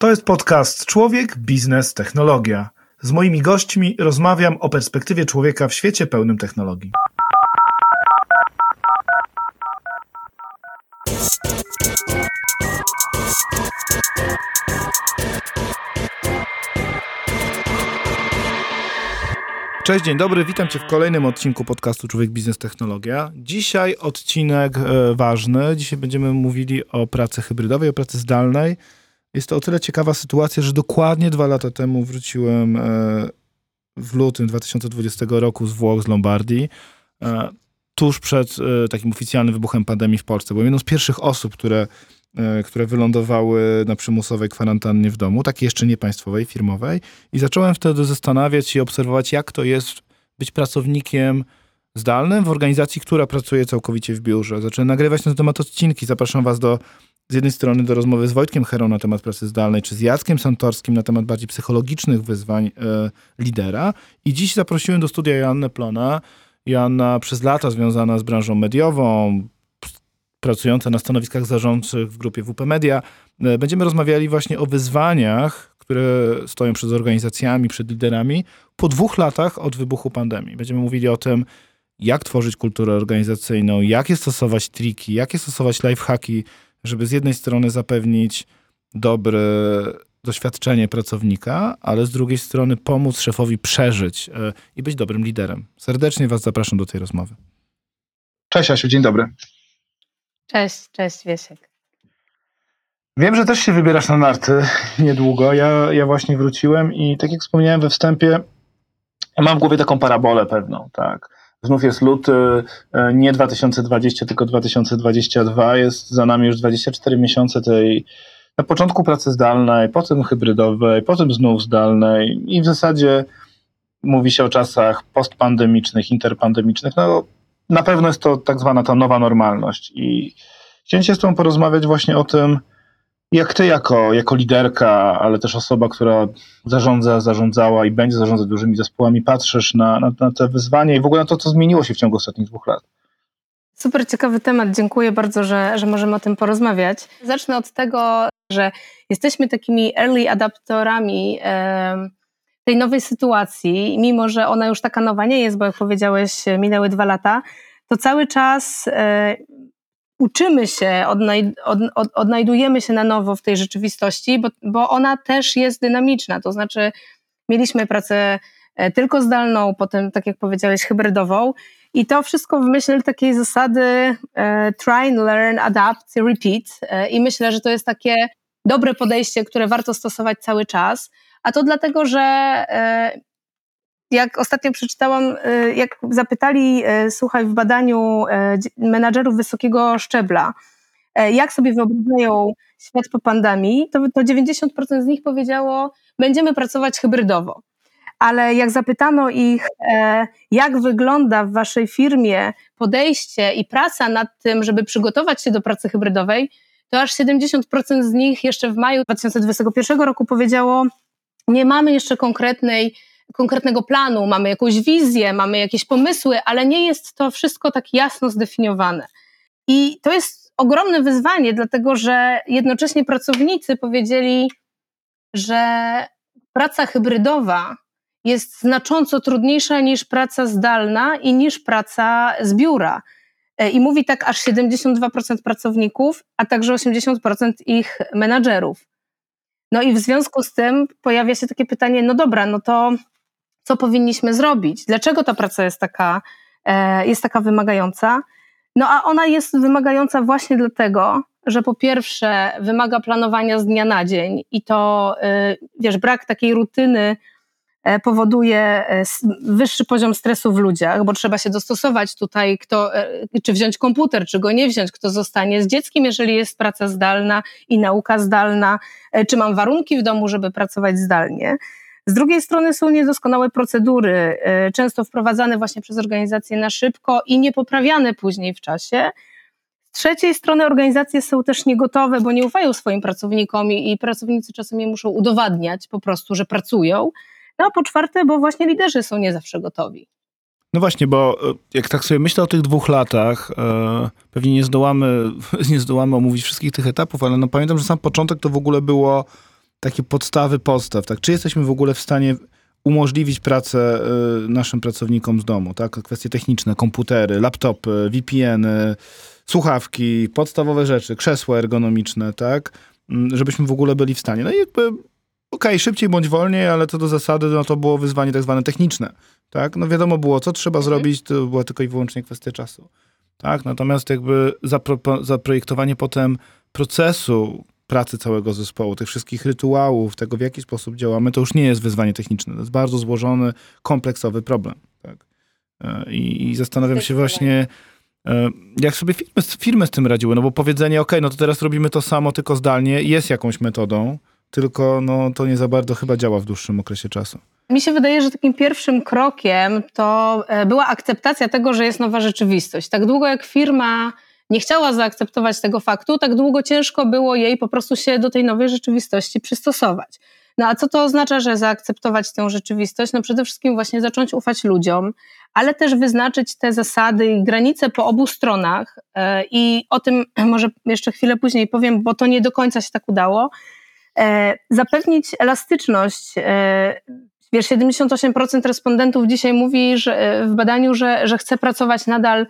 To jest podcast Człowiek, Biznes, Technologia. Z moimi gośćmi rozmawiam o perspektywie człowieka w świecie pełnym technologii. Cześć, dzień dobry, witam Cię w kolejnym odcinku podcastu Człowiek Biznes Technologia. Dzisiaj odcinek e, ważny. Dzisiaj będziemy mówili o pracy hybrydowej, o pracy zdalnej. Jest to o tyle ciekawa sytuacja, że dokładnie dwa lata temu wróciłem e, w lutym 2020 roku z Włoch, z Lombardii, e, tuż przed e, takim oficjalnym wybuchem pandemii w Polsce. Byłem jedną z pierwszych osób, które, które wylądowały na przymusowej kwarantannie w domu, takiej jeszcze nie państwowej, firmowej. I zacząłem wtedy zastanawiać się i obserwować, jak to jest być pracownikiem zdalnym w organizacji, która pracuje całkowicie w biurze. Zacząłem nagrywać na ten temat odcinki. Zapraszam was do z jednej strony do rozmowy z Wojtkiem Herą na temat pracy zdalnej, czy z Jackiem Santorskim na temat bardziej psychologicznych wyzwań e, lidera. I dziś zaprosiłem do studia Joannę Plona. Joanna przez lata związana z branżą mediową, pracująca na stanowiskach zarządczych w grupie WP Media. E, będziemy rozmawiali właśnie o wyzwaniach, które stoją przed organizacjami, przed liderami po dwóch latach od wybuchu pandemii. Będziemy mówili o tym, jak tworzyć kulturę organizacyjną, jakie stosować triki, jakie stosować lifehacki, żeby z jednej strony zapewnić dobre doświadczenie pracownika, ale z drugiej strony pomóc szefowi przeżyć e, i być dobrym liderem. Serdecznie Was zapraszam do tej rozmowy. Cześć Asiu, dzień dobry. Cześć, cześć Wiesiek. Wiem, że też się wybierasz na narty niedługo. Ja, ja właśnie wróciłem i tak jak wspomniałem we wstępie, ja mam w głowie taką parabolę pewną, tak Znów jest luty, e, nie 2020, tylko 2022. Jest za nami już 24 miesiące tej na początku pracy zdalnej, potem hybrydowej, potem znów zdalnej i w zasadzie mówi się o czasach postpandemicznych, interpandemicznych. No, na pewno jest to tak zwana ta nowa normalność i chciałem się z Tobą porozmawiać właśnie o tym, jak ty jako, jako liderka, ale też osoba, która zarządza, zarządzała i będzie zarządzać dużymi zespołami, patrzysz na, na, na te wyzwania i w ogóle na to, co zmieniło się w ciągu ostatnich dwóch lat? Super ciekawy temat. Dziękuję bardzo, że, że możemy o tym porozmawiać. Zacznę od tego, że jesteśmy takimi early adaptorami tej nowej sytuacji. Mimo, że ona już taka nowa nie jest, bo jak powiedziałeś, minęły dwa lata, to cały czas e, uczymy się, odnaj, od, od, odnajdujemy się na nowo w tej rzeczywistości, bo, bo ona też jest dynamiczna. To znaczy, mieliśmy pracę e, tylko zdalną, potem, tak jak powiedziałeś, hybrydową. I to wszystko w myśl takiej zasady e, try and learn, adapt, repeat. E, I myślę, że to jest takie dobre podejście, które warto stosować cały czas. A to dlatego, że e, jak ostatnio przeczytałam, y, jak zapytali, y, słuchaj, w badaniu y, menadżerów wysokiego szczebla, jak sobie wyobrażają świat po pandemii, to, to 90% z nich powiedziało, będziemy pracować hybrydowo. Ale jak zapytano ich, jak wygląda w waszej firmie podejście i praca nad tym, żeby przygotować się do pracy hybrydowej, to aż 70% z nich jeszcze w maju 2021 roku powiedziało, nie mamy jeszcze konkretnej konkretnego planu, mamy jakąś wizję, mamy jakieś pomysły, ale nie jest to wszystko tak jasno zdefiniowane. I to jest ogromne wyzwanie, dlatego że jednocześnie pracownicy powiedzieli, że praca hybrydowa jest znacząco trudniejsza niż praca zdalna i niż praca z biura. E, I mówi tak aż 72% pracowników, a także 80% ich menadżerów. No i w związku z tym pojawia się takie pytanie, no dobra, no to co powinniśmy zrobić, dlaczego ta praca jest taka, e, jest taka wymagająca. No a ona jest wymagająca właśnie dlatego, że po pierwsze wymaga planowania z dnia na dzień i to, e, wiesz, brak takiej rutyny e, powoduje wyższy poziom stresu w ludziach, bo trzeba się dostosować tutaj, kto, czy wziąć komputer, czy go nie wziąć, kto zostanie z dzieckiem, jeżeli jest praca zdalna i nauka zdalna, czy mam warunki w domu, żeby pracować zdalnie. Z drugiej strony są niedoskonałe procedury, y, często wprowadzane właśnie przez organizacje na szybko i niepoprawiane później w czasie. Z trzeciej strony organizacje są też niegotowe, bo nie ufają swoim pracownikom i, pracownicy czasem je muszą udowadniać po prostu, że pracują. No a po czwarte, bo właśnie liderzy są nie zawsze gotowi. No właśnie, bo e, jak tak sobie myślę o tych dwóch latach, e, pewnie nie zdołamy, nie zdołamy omówić wszystkich tych etapów, ale no pamiętam, że sam początek to w ogóle było takie podstawy podstaw, tak? Czy jesteśmy w ogóle w stanie umożliwić pracę y, naszym pracownikom z domu, tak? Kwestie techniczne, komputery, laptopy, VPN-y, słuchawki, podstawowe rzeczy, krzesła ergonomiczne, tak? Mm, żebyśmy w ogóle byli w stanie. No i jakby, okej, okay, szybciej bądź wolniej, ale to do zasady, no to było wyzwanie tak zwane techniczne, tak? No wiadomo było, co trzeba mhm. zrobić, to była tylko i wyłącznie kwestia czasu, tak? Natomiast jakby zapro zaprojektowanie potem procesu pracy całego zespołu, tych wszystkich rytuałów, tego w jaki sposób działamy, to już nie jest wyzwanie techniczne. To jest bardzo złożony, kompleksowy problem. Tak? E, I, I, zastanawiam się właśnie, e, jak sobie firmy, firmy z tym radziły, no bo powiedzenie, ok, no to teraz robimy to samo, tylko zdalnie, jest jakąś metodą, tylko no, to nie za bardzo chyba działa w dłuższym okresie czasu. Mi się wydaje, że takim pierwszym krokiem to e, była akceptacja tego, że jest nowa rzeczywistość. Tak długo jak firma nie chciała zaakceptować tego faktu, tak długo ciężko było jej po prostu się do tej nowej rzeczywistości przystosować. No a co to oznacza, że zaakceptować tę rzeczywistość? No przede wszystkim właśnie zacząć ufać ludziom, ale też wyznaczyć te zasady i granice po obu stronach. E, I o tym może jeszcze chwilę później powiem, bo to nie do końca się tak udało. E, zapewnić elastyczność. E, wiesz, 78% respondentów dzisiaj mówi że w badaniu, że, że chce pracować nadal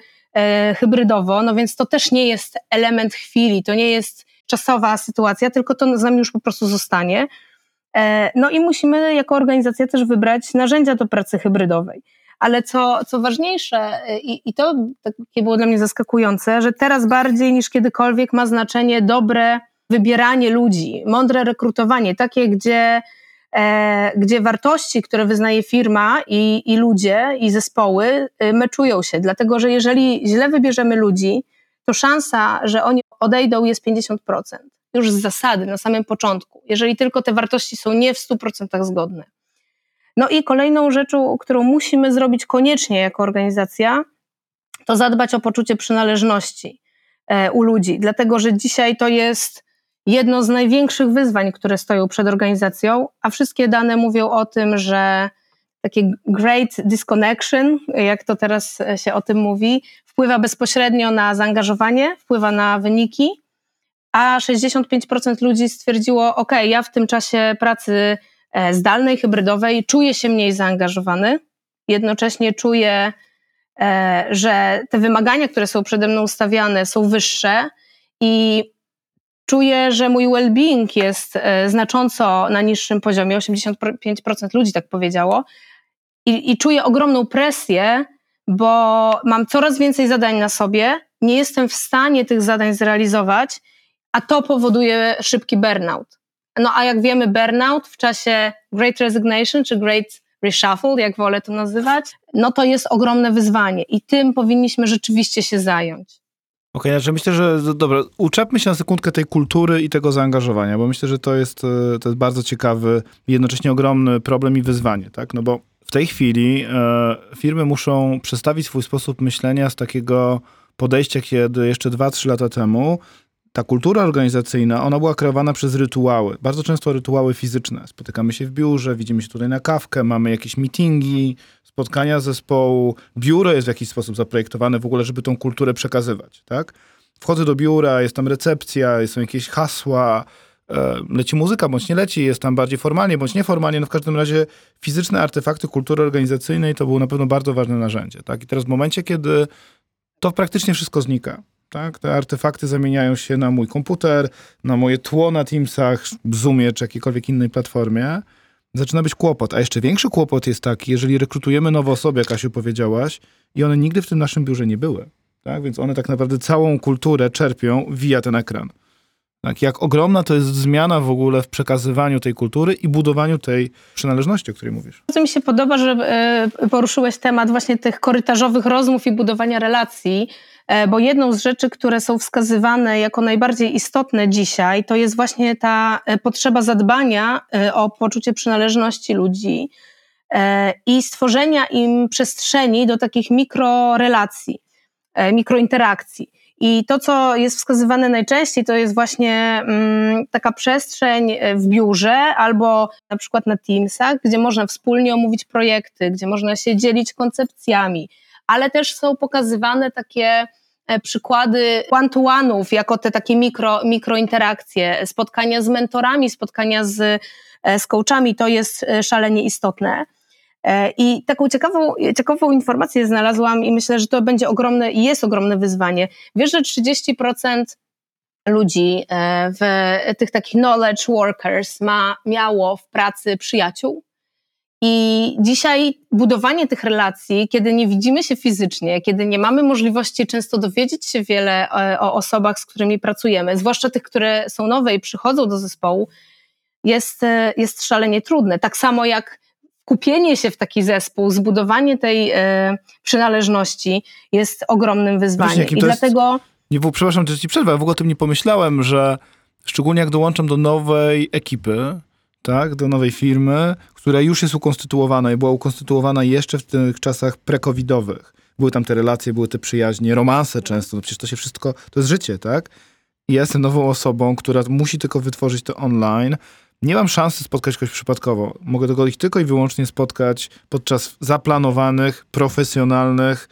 hybrydowo, no więc to też nie jest element chwili, to nie jest czasowa sytuacja, tylko to z nami już po prostu zostanie. E, no i musimy jako organizacja też wybrać narzędzia do pracy hybrydowej. Ale co, co ważniejsze, e, i, i to takie było dla mnie zaskakujące, że teraz bardziej niż kiedykolwiek ma znaczenie dobre wybieranie ludzi, mądre rekrutowanie, takie, gdzie e, gdzie wartości, które wyznaje firma i, i ludzie, i zespoły y, meczują się. Dlatego, że jeżeli źle wybierzemy ludzi, to szansa, że oni odejdą jest 50%. Już z zasady, na samym początku, jeżeli tylko te wartości są nie w 100% zgodne. No i kolejną rzeczą, którą musimy zrobić koniecznie jako organizacja, to zadbać o poczucie przynależności e, u ludzi, dlatego że dzisiaj to jest jedno z największych wyzwań, które stoją przed organizacją, a wszystkie dane mówią o tym, że takie great disconnection, jak to teraz się o tym mówi, wpływa bezpośrednio na zaangażowanie, wpływa na wyniki, a 65% ludzi stwierdziło: OK, ja w tym czasie pracy e, zdalnej, hybrydowej czuję się mniej zaangażowany, jednocześnie czuję, e, że te wymagania, które są przede mną ustawiane, są wyższe i czuję, że mój well-being jest e, znacząco na niższym poziomie, 85% ludzi tak powiedziało, i, i czuję ogromną presję, bo mam coraz więcej zadań na sobie, nie jestem w stanie tych zadań zrealizować, a to powoduje szybki burnout. No a jak wiemy, burnout w czasie Great Resignation czy Great Reshuffle, jak wolę to nazywać, no to jest ogromne wyzwanie i tym powinniśmy rzeczywiście się zająć. Okej, okay, znaczy myślę, że dobra, uczepmy się na sekundkę tej kultury i tego zaangażowania, bo myślę, że to jest, e, to jest bardzo ciekawy, jednocześnie ogromny problem i wyzwanie, tak? No bo w tej chwili e, firmy muszą przestawić swój sposób myślenia z takiego podejścia, kiedy jeszcze 2-3 lata temu ta kultura organizacyjna, ona była kreowana przez rytuały. Bardzo często rytuały fizyczne. Spotykamy się w biurze, widzimy się tutaj na kawkę, mamy jakieś meetingi, spotkania zespołu. Biuro jest w jakiś sposób zaprojektowane w ogóle, żeby tą kulturę przekazywać, tak? Wchodzę do biura, jest tam recepcja, są jakieś hasła, e, leci muzyka, bądź nie leci, jest tam bardziej formalnie, bądź nieformalnie. No w każdym razie fizyczne artefakty kultury organizacyjnej to było na pewno bardzo ważne narzędzie, tak? I teraz w momencie, kiedy to praktycznie wszystko znika, tak? Te artefakty zamieniają się na mój komputer, na moje tło na Teamsach, Zoomie czy jakiejkolwiek innej platformie. Zaczyna być kłopot. A jeszcze większy kłopot jest taki, jeżeli rekrutujemy nowe osoby, jak Asiu powiedziałaś, i one nigdy w tym naszym biurze nie były. Tak? Więc one tak naprawdę całą kulturę czerpią via ten ekran. Tak, jak ogromna to jest zmiana w ogóle w przekazywaniu tej kultury i budowaniu tej przynależności, o której mówisz. Bardzo mi się podoba, że e, poruszyłeś temat właśnie tych korytarzowych rozmów i budowania relacji, bo jedną z rzeczy, które są wskazywane jako najbardziej istotne dzisiaj, to jest właśnie ta e, potrzeba zadbania e, o poczucie przynależności ludzi i stworzenia im przestrzeni do takich mikrorelacji, mikrointerakcji. I to, co jest wskazywane najczęściej, to jest właśnie mm, taka przestrzeń w biurze albo na przykład na Teamsach, gdzie można wspólnie omówić projekty, gdzie można się dzielić koncepcjami, ale też są pokazywane takie przykłady one-to-one'ów, jako te takie mikro, mikrointerakcje, spotkania z mentorami, spotkania z, z coachami, to jest szalenie istotne. I taką ciekawą, ciekawą informację znalazłam i myślę, że to będzie ogromne, jest ogromne wyzwanie. Wiesz, że 30% ludzi w tych takich knowledge workers ma, miało w pracy przyjaciół? I dzisiaj budowanie tych relacji, kiedy nie widzimy się fizycznie, kiedy nie mamy możliwości często dowiedzieć się wiele e, o osobach, z którymi pracujemy, zwłaszcza tych, które są nowe i przychodzą do zespołu, jest, e, jest szalenie trudne. Tak samo jak kupienie się w taki zespół, zbudowanie tej e, przynależności jest ogromnym wyzwaniem. Wiesz, I dlatego. Jest... Nie, przepraszam, że ci przerwę, w ogóle o tym nie pomyślałem, że szczególnie jak dołączam do nowej ekipy, tak, do nowej firmy, która już jest ukonstytuowana i była ukonstytuowana jeszcze w tych czasach pre-covidowych. Były tam te relacje, były te przyjaźnie, romanse często, no przecież to się wszystko, to jest życie, tak? I ja jestem nową osobą, która musi tylko wytworzyć to online. Nie mam szansy spotkać kogoś przypadkowo. Mogę tego ich tylko i wyłącznie spotkać podczas zaplanowanych, profesjonalnych,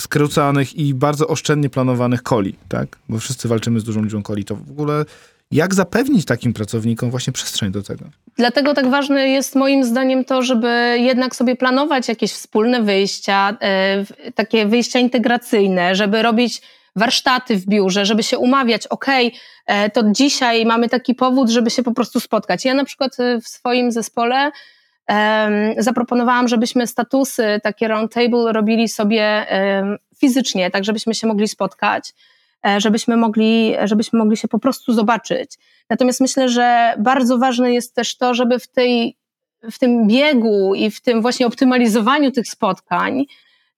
skrócanych i bardzo oszczędnie planowanych coli, tak? Bo wszyscy walczymy z dużą liczbą coli. To w ogóle jak zapewnić takim pracownikom właśnie przestrzeń do tego? Dlatego tak ważne jest moim zdaniem to, żeby jednak sobie planować jakieś wspólne wyjścia, e, takie wyjścia integracyjne, żeby robić warsztaty w biurze, żeby się umawiać, ok, e, to dzisiaj mamy taki powód, żeby się po prostu spotkać. Ja na przykład e, w swoim zespole zaproponowałam, żebyśmy statusy, takie roundtable robili sobie fizycznie, tak żebyśmy się mogli spotkać żebyśmy mogli, żebyśmy mogli się po prostu zobaczyć. Natomiast myślę, że bardzo ważne jest też to, żeby w, tej, w tym biegu i w tym właśnie optymalizowaniu tych spotkań,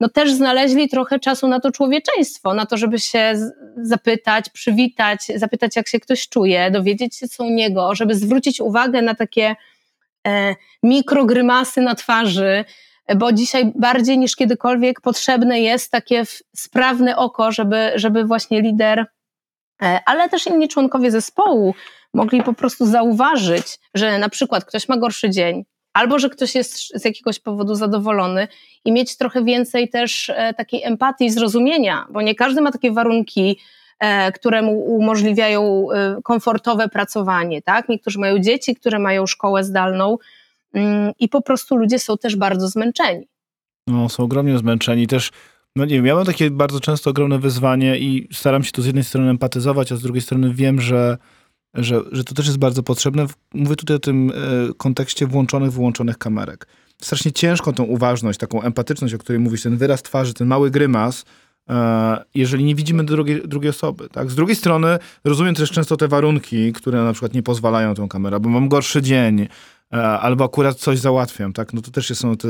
no też znaleźli trochę czasu na to człowieczeństwo, na to, żeby się zapytać, przywitać, zapytać, jak się ktoś czuje, dowiedzieć się co u niego, żeby zwrócić uwagę na takie e, mikrogrymasy na twarzy, bo dzisiaj bardziej niż kiedykolwiek potrzebne jest takie sprawne oko, żeby, żeby właśnie lider, e, ale też inni członkowie zespołu mogli po prostu zauważyć, że na przykład ktoś ma gorszy dzień, albo że ktoś jest z jakiegoś powodu zadowolony i mieć trochę więcej też e, takiej empatii zrozumienia, bo nie każdy ma takie warunki, e, które mu umożliwiają komfortowe pracowanie, tak? Niektórzy mają dzieci, które mają szkołę zdalną, i po prostu ludzie są też bardzo zmęczeni. No, są ogromnie zmęczeni. Też, no nie wiem, ja mam takie bardzo często ogromne wyzwanie i staram się tu z jednej strony empatyzować, a z drugiej strony wiem, że, że, że to też jest bardzo potrzebne. Mówię tutaj o tym e, kontekście włączonych, wyłączonych kamerek. Strasznie ciężko tą uważność, taką empatyczność, o której mówisz, ten wyraz twarzy, ten mały grymas, e, jeżeli nie widzimy drugiej, drugiej osoby. Tak? Z drugiej strony rozumiem też często te warunki, które na przykład nie pozwalają tą kamerę, bo mam gorszy dzień, albo akurat coś załatwiam, tak? No to też są te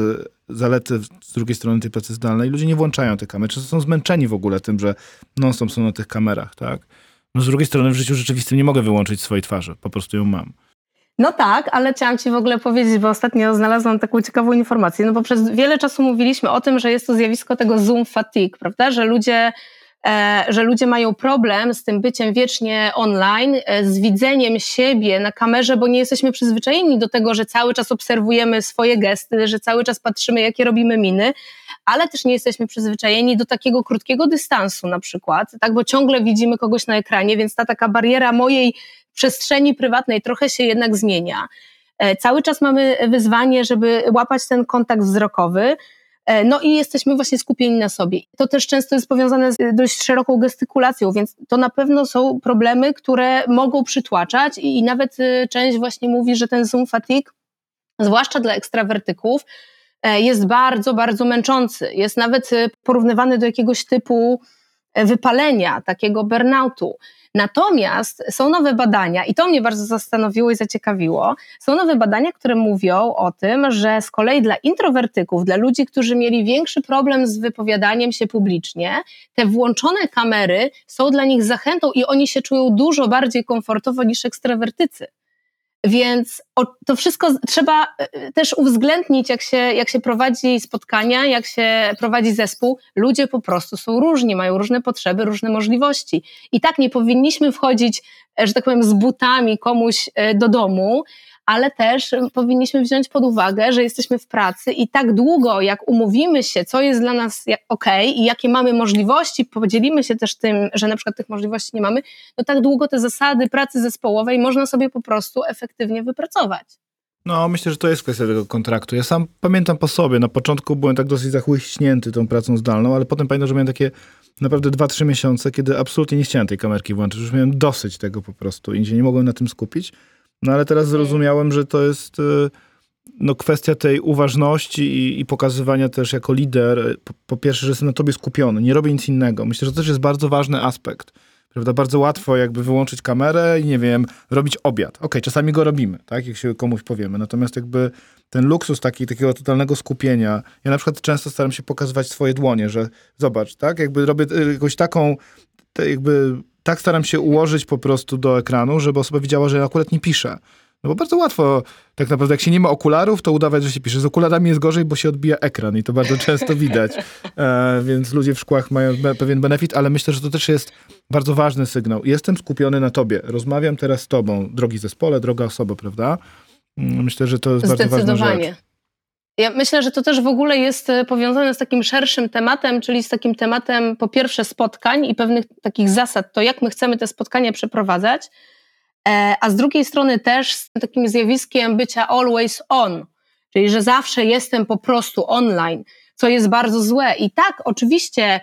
zalety z drugiej strony tej pracy zdalnej. Ludzie nie włączają tych kamer, często są zmęczeni w ogóle tym, że non-stop są na tych kamerach, tak? No z drugiej strony w życiu rzeczywistym nie mogę wyłączyć swojej twarzy, po prostu ją mam. No tak, ale chciałam Ci w ogóle powiedzieć, bo ostatnio znalazłam taką ciekawą informację, no bo przez wiele czasu mówiliśmy o tym, że jest to zjawisko tego Zoom fatigue, prawda, że ludzie E, że ludzie mają problem z tym byciem wiecznie online, e, z widzeniem siebie na kamerze, bo nie jesteśmy przyzwyczajeni do tego, że cały czas obserwujemy swoje gesty, że cały czas patrzymy, jakie robimy miny, ale też nie jesteśmy przyzwyczajeni do takiego krótkiego dystansu na przykład, tak, bo ciągle widzimy kogoś na ekranie, więc ta taka bariera mojej przestrzeni prywatnej trochę się jednak zmienia. E, cały czas mamy wyzwanie, żeby łapać ten kontakt wzrokowy, E, no i jesteśmy właśnie skupieni na sobie. To też często jest powiązane z dość szeroką gestykulacją, więc to na pewno są problemy, które mogą przytłaczać i, nawet y, część właśnie mówi, że ten zoom fatigue, zwłaszcza dla ekstrawertyków, e, jest bardzo, bardzo męczący. Jest nawet porównywany do jakiegoś typu e, wypalenia, takiego burnoutu. Natomiast są nowe badania, i to mnie bardzo zastanowiło i zaciekawiło, są nowe badania, które mówią o tym, że z kolei dla introwertyków, dla ludzi, którzy mieli większy problem z wypowiadaniem się publicznie, te włączone kamery są dla nich zachętą i oni się czują dużo bardziej komfortowo niż ekstrawertycy. Więc to wszystko trzeba e, też uwzględnić, jak się, jak się prowadzi spotkania, jak się prowadzi zespół. Ludzie po prostu są różni, mają różne potrzeby, różne możliwości. I tak nie powinniśmy wchodzić że tak powiem, z butami komuś do domu, ale też powinniśmy wziąć pod uwagę, że jesteśmy w pracy i tak długo, jak umówimy się, co jest dla nas ok i jakie mamy możliwości, podzielimy się też tym, że na przykład tych możliwości nie mamy, no tak długo te zasady pracy zespołowej można sobie po prostu efektywnie wypracować. No, myślę, że to jest kwestia tego kontraktu. Ja sam pamiętam po sobie, na początku byłem tak dosyć zachłyśnięty tą pracą zdalną, ale potem pamiętam, że miałem takie naprawdę 2-3 miesiące, kiedy absolutnie nie chciałem tej kamerki włączyć. Już miałem dosyć tego po prostu i nie mogłem na tym skupić. No ale teraz zrozumiałem, że to jest y, no, kwestia tej uważności i, i pokazywania też jako lider, po, po, pierwsze, że jestem na tobie skupiony, nie robię nic innego. Myślę, że to też jest bardzo ważny aspekt. Prawda? Bardzo łatwo jakby wyłączyć kamerę i nie wiem, robić obiad. Okej, okay, czasami go robimy, tak, jak się komuś powiemy. Natomiast jakby ten luksus taki, takiego totalnego skupienia. Ja na przykład często staram się pokazywać swoje dłonie, że zobacz, tak, jakby robię y, jakąś taką, jakby tak staram się ułożyć po prostu do ekranu, żeby osoba widziała, że ja akurat nie piszę. No bo bardzo łatwo, tak naprawdę jak się nie ma okularów, to udawać, że się pisze. Z okularami jest gorzej, bo się odbija ekran i to bardzo często widać. E, więc ludzie w szkłach mają pewien benefit, ale myślę, że to też jest bardzo ważny sygnał. Jestem skupiony na tobie. Rozmawiam teraz z tobą, drogi zespole, droga osoba, prawda? Mm, myślę, że to jest bardzo ważna rzecz. Ja myślę, że to też w ogóle jest e, powiązane z takim szerszym tematem, czyli z takim tematem po pierwsze spotkań i pewnych takich zasad, to jak my chcemy te spotkania przeprowadzać, e, a z drugiej strony też z takim zjawiskiem bycia always on, czyli że zawsze jestem po prostu online, co jest bardzo złe. I tak, oczywiście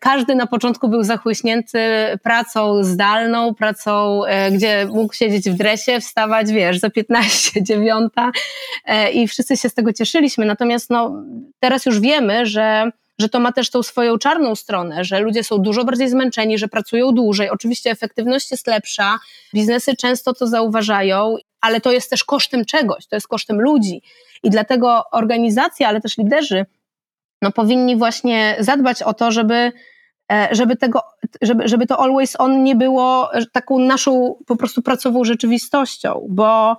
każdy na początku był zachłyśnięty pracą zdalną, pracą, e, gdzie mógł siedzieć w dresie, wstawać, wiesz, za 15, dziewiąta e, i wszyscy się z tego cieszyliśmy. Natomiast no, teraz już wiemy, że że to ma też tą swoją czarną stronę, że ludzie są dużo bardziej zmęczeni, że pracują dłużej. Oczywiście efektywność jest lepsza, biznesy często to zauważają, ale to jest też kosztem czegoś, to jest kosztem ludzi. I dlatego organizacje, ale też liderzy no powinni właśnie zadbać o to, żeby, e, żeby, tego, żeby, żeby to always on nie było taką naszą po prostu pracową rzeczywistością, bo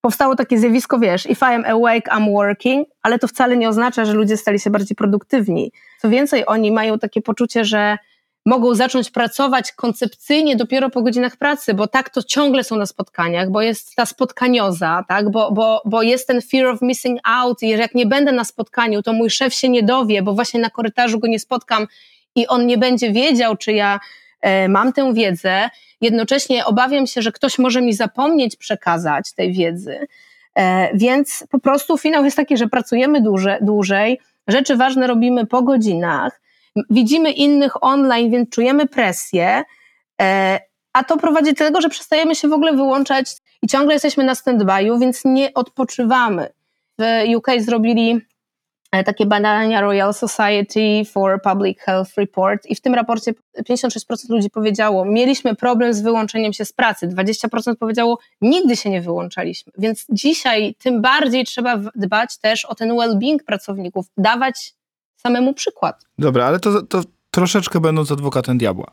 powstało takie zjawisko, wiesz, if I am awake, I'm working, ale to wcale nie oznacza, że ludzie stali się bardziej produktywni. Co więcej, oni mają takie poczucie, że mogą zacząć pracować koncepcyjnie dopiero po godzinach pracy, bo tak to ciągle są na spotkaniach, bo jest ta spotkanioza, tak? bo, bo, bo jest ten fear of missing out i jak nie będę na spotkaniu, to mój szef się nie dowie, bo właśnie na korytarzu go nie spotkam i on nie będzie wiedział, czy ja e, mam tę wiedzę. Jednocześnie obawiam się, że ktoś może mi zapomnieć przekazać tej wiedzy. E, więc po prostu finał jest taki, że pracujemy dłużej, dłużej rzeczy ważne robimy po godzinach, widzimy innych online, więc czujemy presję, e, a to prowadzi do tego, że przestajemy się w ogóle wyłączać i ciągle jesteśmy na stand-by'u, więc nie odpoczywamy. W UK zrobili e, takie badania Royal Society for Public Health Report i w tym raporcie 56% ludzi powiedziało, mieliśmy problem z wyłączeniem się z pracy, 20% powiedziało, nigdy się nie wyłączaliśmy. Więc dzisiaj tym bardziej trzeba dbać też o ten well-being pracowników, dawać samemu przykład. Dobra, ale to, to troszeczkę będąc adwokatem diabła.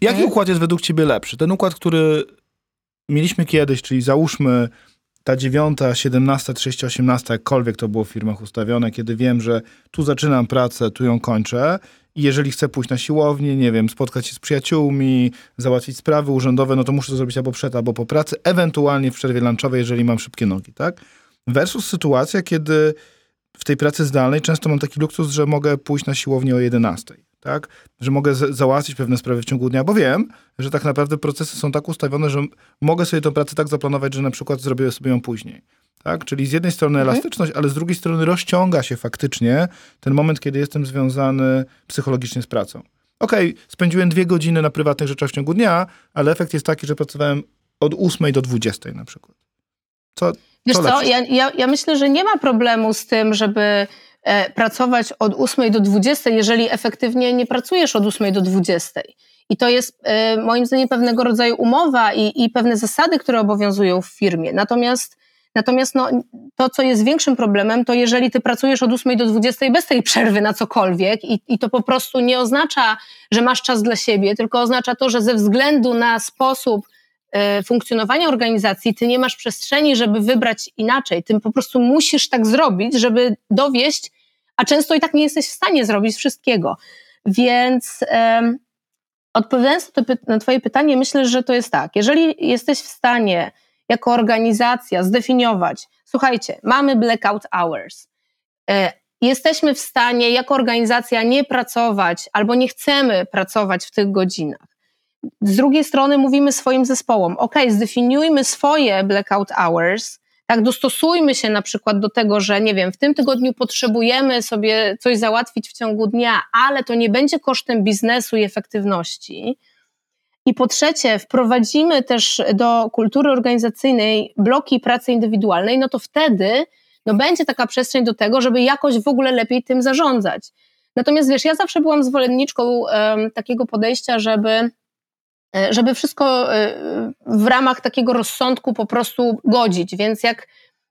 Jaki hmm? układ jest według ciebie lepszy? Ten układ, który mieliśmy kiedyś, czyli załóżmy ta dziewiąta, siedemnasta, trzydzieści, osiemnasta, jakkolwiek to było w firmach ustawione, kiedy wiem, że tu zaczynam pracę, tu ją kończę i jeżeli chcę pójść na siłownię, nie wiem, spotkać się z przyjaciółmi, załatwić sprawy urzędowe, no to muszę to zrobić albo przed, albo po pracy, ewentualnie w przerwie lunchowej, jeżeli mam szybkie nogi, tak? Versus sytuacja, kiedy w tej pracy zdalnej często mam taki luksus, że mogę pójść na siłownię o 11, tak? Że mogę załatwić pewne sprawy w ciągu dnia, bo wiem, że tak naprawdę procesy są tak ustawione, że mogę sobie tę pracę tak zaplanować, że na przykład zrobię sobie ją później. Tak? Czyli z jednej strony mhm. elastyczność, ale z drugiej strony rozciąga się faktycznie ten moment, kiedy jestem związany psychologicznie z pracą. Okej, okay, spędziłem dwie godziny na prywatnych rzeczach w ciągu dnia, ale efekt jest taki, że pracowałem od 8 do 20 na przykład. Co, Wiesz co, ja, ja, ja myślę, że nie ma problemu z tym, żeby e, pracować od 8 do 20, jeżeli efektywnie nie pracujesz od 8 do 20. I to jest e, moim zdaniem pewnego rodzaju umowa i, i pewne zasady, które obowiązują w firmie. Natomiast Natomiast no, to, co jest większym problemem, to jeżeli ty pracujesz od 8 do 20 bez tej przerwy na cokolwiek i, i to po prostu nie oznacza, że masz czas dla siebie, tylko oznacza to, że ze względu na sposób funkcjonowania organizacji, ty nie masz przestrzeni, żeby wybrać inaczej. Ty po prostu musisz tak zrobić, żeby dowieść, a często i tak nie jesteś w stanie zrobić wszystkiego. Więc odpowiadając na Twoje pytanie, myślę, że to jest tak. Jeżeli jesteś w stanie jako organizacja zdefiniować, słuchajcie, mamy blackout hours, e, jesteśmy w stanie jako organizacja nie pracować albo nie chcemy pracować w tych godzinach. Z drugiej strony mówimy swoim zespołom, ok, zdefiniujmy swoje blackout hours, tak, dostosujmy się na przykład do tego, że nie wiem, w tym tygodniu potrzebujemy sobie coś załatwić w ciągu dnia, ale to nie będzie kosztem biznesu i efektywności. I po trzecie, wprowadzimy też do kultury organizacyjnej bloki pracy indywidualnej, no to wtedy no będzie taka przestrzeń do tego, żeby jakoś w ogóle lepiej tym zarządzać. Natomiast wiesz, ja zawsze byłam zwolenniczką um, takiego podejścia, żeby żeby wszystko e, w ramach takiego rozsądku po prostu godzić. Więc jak,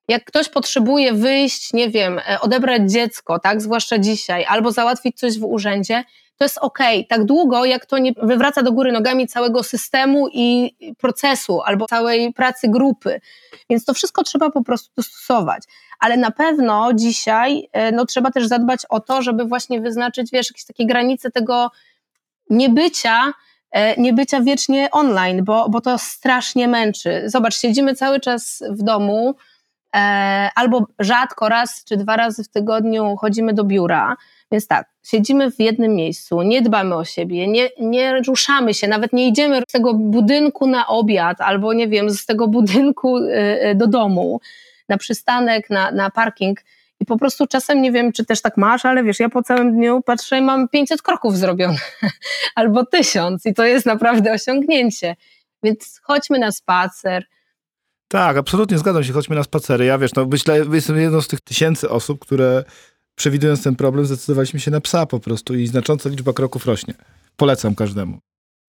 jak ktoś potrzebuje wyjść, nie wiem, e, odebrać dziecko, tak, zwłaszcza dzisiaj, albo załatwić coś w urzędzie, to jest ok, tak długo jak to nie wywraca do góry nogami całego systemu i procesu, albo całej pracy grupy. Więc to wszystko trzeba po prostu dostosować. Ale na pewno dzisiaj no, trzeba też zadbać o to, żeby właśnie wyznaczyć, wiesz, jakieś takie granice tego niebycia, E, nie bycia wiecznie online, bo, bo to strasznie męczy. Zobacz, siedzimy cały czas w domu, e, albo rzadko raz czy dwa razy w tygodniu chodzimy do biura. Więc tak, siedzimy w jednym miejscu, nie dbamy o siebie, nie, nie ruszamy się, nawet nie idziemy z tego budynku na obiad, albo nie wiem, z tego budynku e, do domu, na przystanek, na, na parking i po prostu czasem nie wiem, czy też tak masz, ale wiesz, ja po całym dniu patrzę i mam 500 kroków zrobione albo 1000 i to jest naprawdę osiągnięcie. Więc chodźmy na spacer. Tak, absolutnie zgadzam się, chodźmy na spacery. Ja wiesz, no myślę, jestem jedną z tych tysięcy osób, które przewidując ten problem zdecydowaliśmy się na psa po prostu i znacząca liczba kroków rośnie. Polecam każdemu.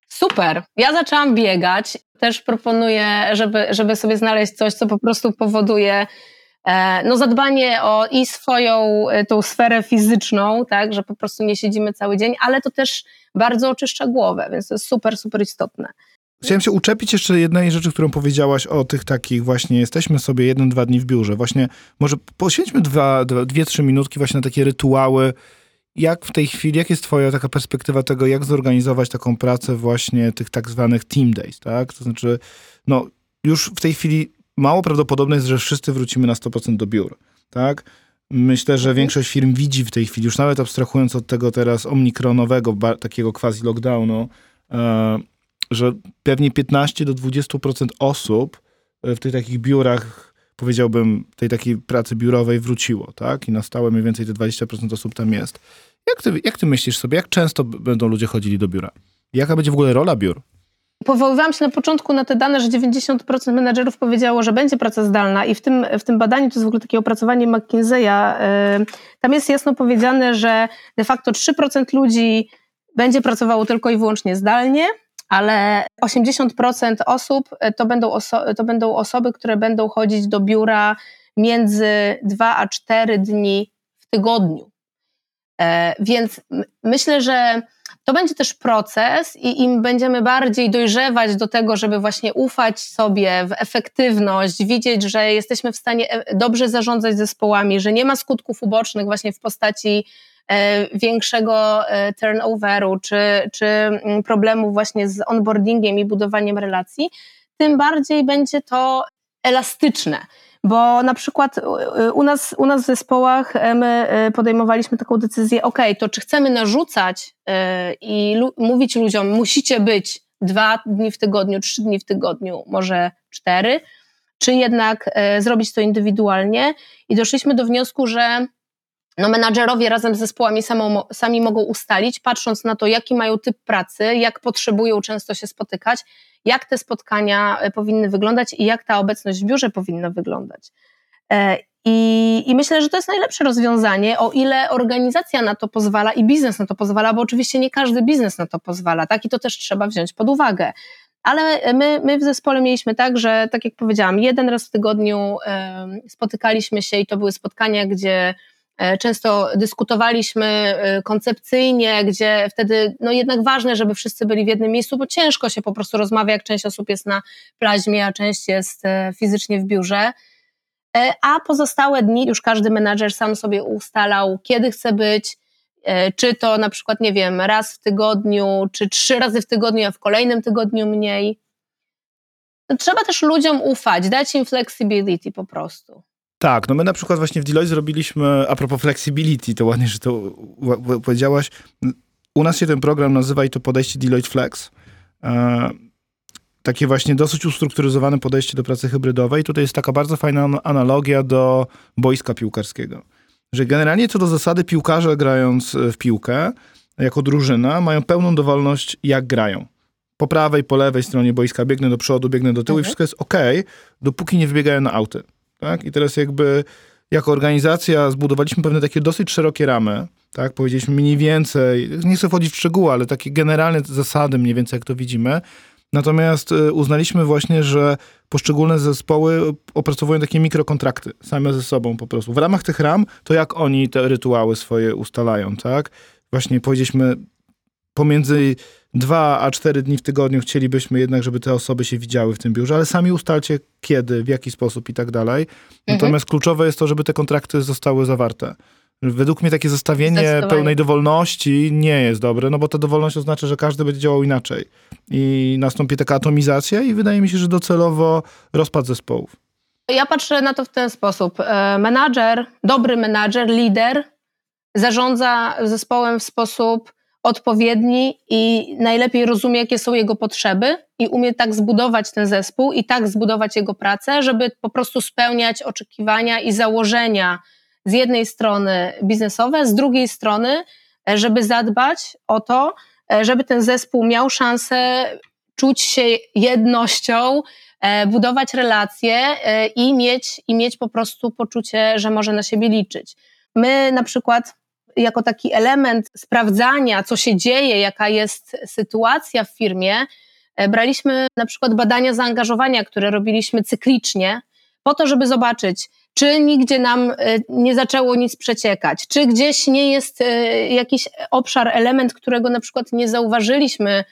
Super. Ja zaczęłam biegać. Też proponuję, żeby, żeby sobie znaleźć coś, co po prostu powoduje no zadbanie o i swoją e, tą sferę fizyczną, tak, że po prostu nie siedzimy cały dzień, ale to też bardzo oczyszcza głowę, więc to jest super, super istotne. Chciałem się uczepić jeszcze jednej rzeczy, którą powiedziałaś o tych takich właśnie, jesteśmy sobie jeden, dwa dni w biurze. Właśnie może poświęćmy dwa, dwie, trzy minutki właśnie na takie rytuały. Jak w tej chwili, jak jest twoja taka perspektywa tego, jak zorganizować taką pracę właśnie tych tak zwanych team days, tak? To znaczy, no już w tej chwili mało prawdopodobne jest, że wszyscy wrócimy na 100% do biur, tak? Myślę, że mhm. większość firm widzi w tej chwili, już nawet abstrahując od tego teraz omikronowego, takiego quasi lockdownu, e, że pewnie 15 do 20% osób w tych takich biurach, powiedziałbym, tej takiej pracy biurowej wróciło, tak? I na stałe mniej więcej te 20% osób tam jest. Jak ty, jak ty myślisz sobie, jak często będą ludzie chodzili do biura? Jaka będzie w ogóle rola biur? Powoływałam się na początku na te dane, że 90% menedżerów powiedziało, że będzie praca zdalna i w tym, w tym badaniu, to jest w ogóle takie opracowanie McKinsey'a, yy, tam jest jasno powiedziane, że de facto 3% ludzi będzie pracowało tylko i wyłącznie zdalnie, ale 80% osób y, to będą, oso- to będą osoby, które będą chodzić do biura między 2 a 4 dni w tygodniu. Yy, więc myślę, że to będzie też proces i im będziemy bardziej dojrzewać do tego, żeby właśnie ufać sobie w efektywność, widzieć, że jesteśmy w stanie e, dobrze zarządzać zespołami, że nie ma skutków ubocznych właśnie w postaci e, większego e, turnoveru czy, czy mm, problemów właśnie z onboardingiem i budowaniem relacji, tym bardziej będzie to elastyczne. Bo na przykład u nas, u nas w zespołach e, my e, podejmowaliśmy taką decyzję, ok, to czy chcemy narzucać e, i mówić ludziom, musicie być dwa dni w tygodniu, trzy dni w tygodniu, może cztery, czy jednak zrobić to indywidualnie. I doszliśmy do wniosku, że no menadżerowie razem z zespołami samą, sami mogą ustalić, patrząc na to, jaki mają typ pracy, jak potrzebują często się spotykać, jak te spotkania e, powinny wyglądać i jak ta obecność w biurze powinna wyglądać. E, I, I, myślę, że to jest najlepsze rozwiązanie, o ile organizacja na to pozwala i biznes na to pozwala, bo oczywiście nie każdy biznes na to pozwala, tak? I to też trzeba wziąć pod uwagę. Ale my, my w zespole mieliśmy tak, że tak jak powiedziałam, jeden raz w tygodniu spotykaliśmy się i to były spotkania, gdzie E, często dyskutowaliśmy e, koncepcyjnie, gdzie wtedy no jednak ważne, żeby wszyscy byli w jednym miejscu, bo ciężko się po prostu rozmawia, jak część osób jest na plaźmie, a część jest e, fizycznie w biurze. A pozostałe dni już każdy menadżer sam sobie ustalał, kiedy chce być, E, czy to na przykład, nie wiem, raz w tygodniu, czy trzy razy w tygodniu, a w kolejnym tygodniu mniej. No, trzeba też ludziom ufać, dać im flexibility po prostu. Tak, no my na przykład właśnie w Deloitte zrobiliśmy, a propos flexibility, to ładnie, że to powiedziałaś, u nas się ten program nazywa i to podejście Deloitte Flex. E, takie właśnie dosyć ustrukturyzowane podejście do pracy hybrydowej. Tutaj jest taka bardzo fajna analogia do boiska piłkarskiego. Że generalnie co do zasady piłkarze grając w piłkę, jako drużyna, mają pełną dowolność jak grają. Po prawej, po lewej stronie boiska biegnę do przodu, biegnę do tyłu mhm. i wszystko jest ok, dopóki nie wybiegają na auty. Tak? I teraz jakby jako organizacja zbudowaliśmy pewne takie dosyć szerokie ramy, tak? Powiedzieliśmy mniej więcej, nie chcę wchodzić w szczegóły, ale takie generalne zasady mniej więcej jak to widzimy. Natomiast y, uznaliśmy właśnie, że poszczególne zespoły opracowują takie mikrokontrakty same ze sobą po prostu. W ramach tych ram to jak oni te rytuały swoje ustalają, tak? Właśnie powiedzieliśmy pomiędzy dwa a cztery dni w tygodniu chcielibyśmy jednak, żeby te osoby się widziały w tym biurze, ale sami ustalcie kiedy, w jaki sposób i tak dalej. Mhm. Natomiast kluczowe jest to, żeby te kontrakty zostały zawarte. Według mnie takie zestawienie pełnej dowolności nie jest dobre, no bo ta dowolność oznacza, że każdy będzie działał inaczej. I nastąpi taka atomizacja i wydaje mi się, że docelowo rozpad zespołów. Ja patrzę na to w ten sposób. E, menadżer, dobry menadżer, lider zarządza zespołem w sposób odpowiedni i najlepiej rozumie, jakie są jego potrzeby i umie tak zbudować ten zespół i tak zbudować jego pracę, żeby po prostu spełniać oczekiwania i założenia z jednej strony biznesowe, z drugiej strony, e, żeby zadbać o to, e, żeby ten zespół miał szansę czuć się jednością, e, budować relacje i mieć, i mieć po prostu poczucie, że może na siebie liczyć. My na przykład jako taki element sprawdzania, co się dzieje, jaka jest sytuacja w firmie, braliśmy na przykład badania zaangażowania, które robiliśmy cyklicznie, po to, żeby zobaczyć, czy nigdzie nam e, nie zaczęło nic przeciekać, czy gdzieś nie jest e, jakiś obszar, element, którego na przykład nie zauważyliśmy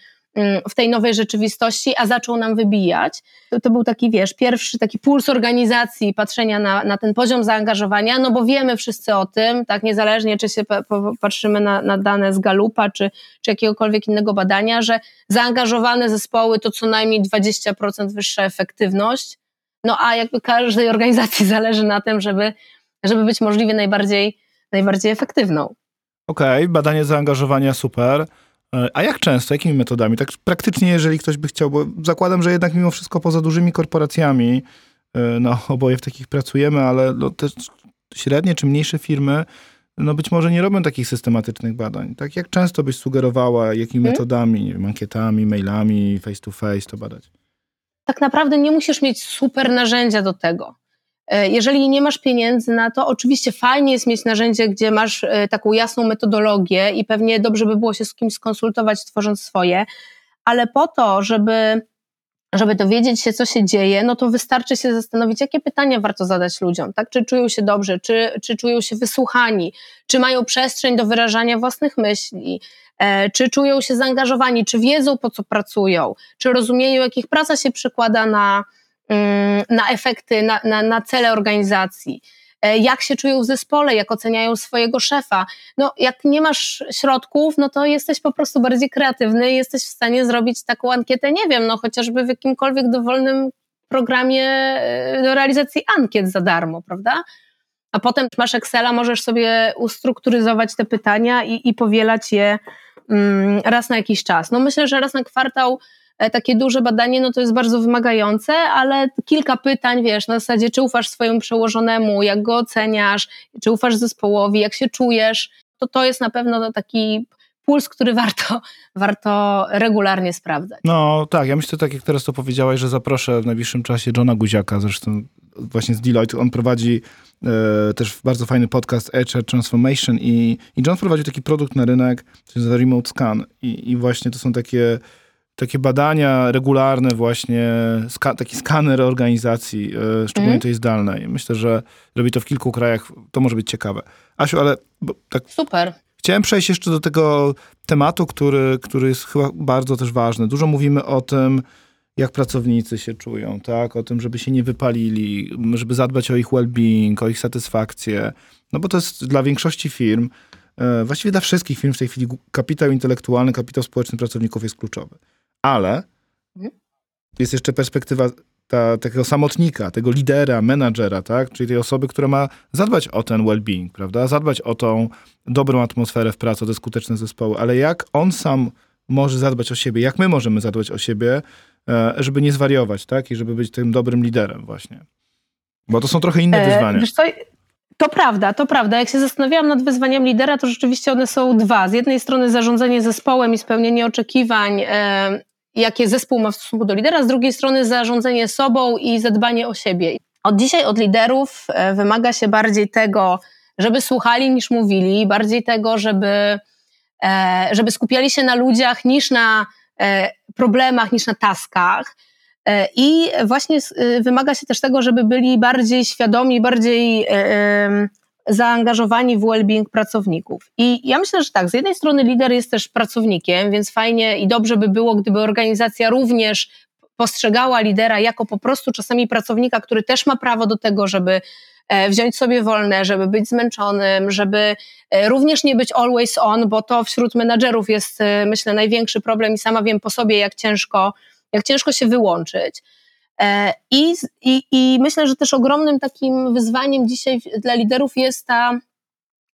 w tej nowej rzeczywistości, a zaczął nam wybijać. To, to był taki, wiesz, pierwszy taki puls organizacji, patrzenia na, na ten poziom zaangażowania, no bo wiemy wszyscy o tym, tak, niezależnie czy się patrzymy na, na dane z Galupa, czy, czy jakiegokolwiek innego badania, że zaangażowane zespoły to co najmniej 20% wyższa efektywność, no a jakby każdej organizacji zależy na tym, żeby, żeby być możliwie najbardziej, najbardziej efektywną. Okej, okay, badanie zaangażowania super. E, a jak często, jakimi metodami? Tak praktycznie, jeżeli ktoś by chciał, bo zakładam, że jednak mimo wszystko poza dużymi korporacjami, e, no oboje w takich pracujemy, ale no, te średnie czy mniejsze firmy, no być może nie robią takich systematycznych badań. Tak jak często byś sugerowała, jakimi hmm? metodami, nie wiem, ankietami, mailami, face to face to badać? tak naprawdę nie musisz mieć super narzędzia do tego. E, jeżeli nie masz pieniędzy na to, oczywiście fajnie jest mieć narzędzie, gdzie masz e, taką jasną metodologię i pewnie dobrze by było się z kimś skonsultować, tworząc swoje, ale po to, żeby, żeby dowiedzieć się, co się dzieje, no to wystarczy się zastanowić, jakie pytania warto zadać ludziom, tak? Czy czują się dobrze, czy, czy czują się wysłuchani, czy mają przestrzeń do wyrażania własnych myśli, E, czy czują się zaangażowani, czy wiedzą po co pracują, czy rozumieją, jakich praca się przekłada na, na efekty, na, na, na cele organizacji e, jak się czują w zespole, jak oceniają swojego szefa. No, jak nie masz środków, no to jesteś po prostu bardziej kreatywny i jesteś w stanie zrobić taką ankietę, nie wiem, no chociażby w jakimkolwiek dowolnym programie e, do realizacji ankiet za darmo, prawda? A potem masz Excela, możesz sobie ustrukturyzować te pytania i, i powielać je Mm, raz na jakiś czas. No myślę, że raz na kwartał takie duże badanie, no to jest bardzo wymagające, ale kilka pytań, wiesz, na zasadzie, czy ufasz swojemu przełożonemu, jak go oceniasz, czy ufasz zespołowi, jak się czujesz, to to jest na pewno taki puls, który warto, warto regularnie sprawdzać. No tak, ja myślę, tak jak teraz to powiedziałaś, że zaproszę w najbliższym czasie Johna Guziaka, zresztą właśnie z Deloitte, on prowadzi e, też bardzo fajny podcast HR Transformation i, i John wprowadził taki produkt na rynek, to jest Remote Scan i, i właśnie to są takie takie badania regularne właśnie, ska, taki skaner organizacji, e, szczególnie mm. tej zdalnej. Myślę, że robi to w kilku krajach, to może być ciekawe. Asiu, ale tak... Super. Chciałem przejść jeszcze do tego tematu, który, który jest chyba bardzo też ważny. Dużo mówimy o tym, jak pracownicy się czują, tak? O tym, żeby się nie wypalili, żeby zadbać o ich well-being, o ich satysfakcję. No bo to jest dla większości firm e, właściwie dla wszystkich firm w tej chwili kapitał intelektualny, kapitał społeczny pracowników jest kluczowy. Ale mhm. jest jeszcze perspektywa ta, takiego samotnika, tego lidera, menadżera, tak? Czyli tej osoby, która ma zadbać o ten well-being, prawda? Zadbać o tą dobrą atmosferę w pracy, o te skuteczne zespoły, ale jak on sam może zadbać o siebie, jak my możemy zadbać o siebie, e, żeby nie zwariować, tak? I żeby być tym dobrym liderem właśnie. Bo to są trochę inne e, wyzwania. To prawda, to prawda. Jak się zastanawiałam nad wyzwaniami lidera, to rzeczywiście one są dwa. Z jednej strony zarządzanie zespołem i spełnienie oczekiwań, e, jakie zespół ma w stosunku do lidera, z drugiej strony zarządzanie sobą i zadbanie o siebie. Od dzisiaj od liderów e, wymaga się bardziej tego, żeby słuchali niż mówili, bardziej tego, żeby, e, żeby skupiali się na ludziach niż na e, problemach, niż na taskach. I właśnie wymaga się też tego, żeby byli bardziej świadomi, bardziej zaangażowani w well-being pracowników. I ja myślę, że tak, z jednej strony lider jest też pracownikiem, więc fajnie i dobrze by było, gdyby organizacja również postrzegała lidera jako po prostu czasami pracownika, który też ma prawo do tego, żeby e, wziąć sobie wolne, żeby być zmęczonym, żeby e, również nie być always on, bo to wśród menadżerów jest, e, myślę, największy problem i sama wiem po sobie, jak ciężko, jak ciężko się wyłączyć. E, I, i, I myślę, że też ogromnym takim wyzwaniem dzisiaj dla liderów jest ta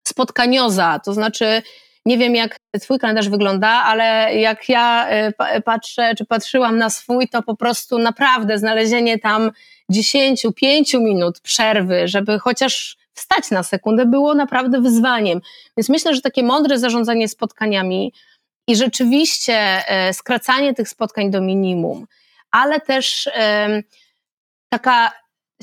spotkanioza, to znaczy nie wiem, jak Twój kalendarz wygląda, ale jak ja e, patrzę, czy patrzyłam na swój, to po prostu naprawdę znalezienie tam 10, 5 minut przerwy, żeby chociaż wstać na sekundę, było naprawdę wyzwaniem. Więc myślę, że takie mądre zarządzanie spotkaniami i rzeczywiście e, skracanie tych spotkań do minimum, ale też taka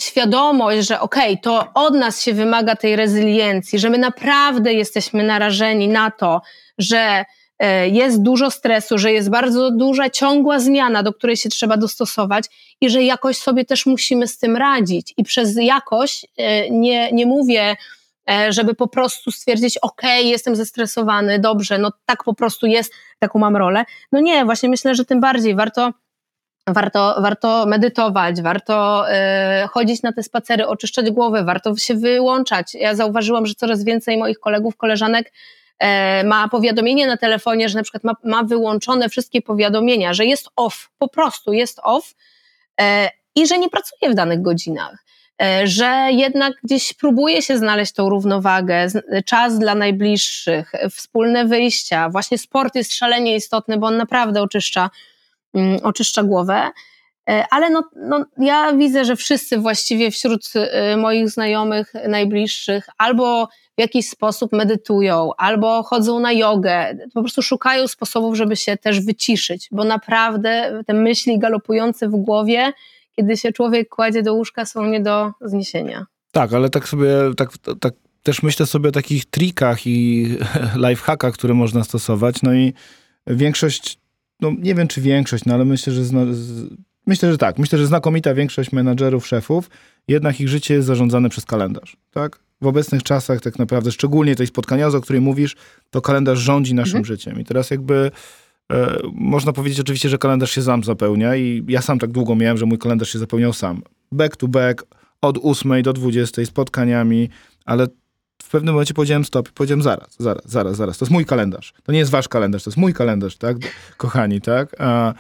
świadomość, że okej, okay, to od nas się wymaga tej rezyliencji, że my naprawdę jesteśmy narażeni na to, że e, jest dużo stresu, że jest bardzo duża ciągła zmiana, do której się trzeba dostosować i że jakoś sobie też musimy z tym radzić. I przez jakość e, nie, nie mówię, e, żeby po prostu stwierdzić, ok, jestem zestresowany, dobrze, no tak po prostu jest, taką mam rolę. No nie, właśnie myślę, że tym bardziej warto warto, warto medytować, warto y, chodzić na te spacery, oczyszczać głowę, warto się wyłączać. Ja zauważyłam, że coraz więcej moich kolegów, koleżanek y, ma powiadomienie na telefonie, że na przykład ma, ma wyłączone wszystkie powiadomienia, że jest off, po prostu jest off y, i że nie pracuje w danych godzinach że jednak gdzieś próbuje się znaleźć tą równowagę, czas dla najbliższych, wspólne wyjścia. Właśnie sport jest szalenie istotny, bo on naprawdę oczyszcza oczyszcza głowę. E, ale no, no, ja widzę, że wszyscy właściwie wśród e, moich znajomych najbliższych albo w jakiś sposób medytują, albo chodzą na jogę, po prostu szukają sposobów, żeby się też wyciszyć, bo naprawdę te myśli galopujące w głowie, kiedy się człowiek kładzie do łóżka, są nie do zniesienia. Tak, ale tak sobie, tak, tak też myślę sobie o takich trikach i lifehackach, które można stosować, no i większość no nie wiem czy większość, no ale myślę, że zna, z, myślę, że tak. Myślę, że znakomita większość menadżerów, szefów, jednak ich życie jest zarządzane przez kalendarz, tak? W obecnych czasach tak naprawdę, szczególnie tej spotkania, o której mówisz, to kalendarz rządzi naszym mhm. życiem. I teraz jakby e, można powiedzieć oczywiście, że kalendarz się sam zapełnia i ja sam tak długo miałem, że mój kalendarz się zapełniał sam. Back to back, od 8 do 20 spotkaniami, ale pewnym momencie powiedziałem stop i powiedziałem zaraz, zaraz, zaraz, zaraz. To jest mój kalendarz. To nie jest wasz kalendarz, to jest mój kalendarz, tak? Kochani, tak? A,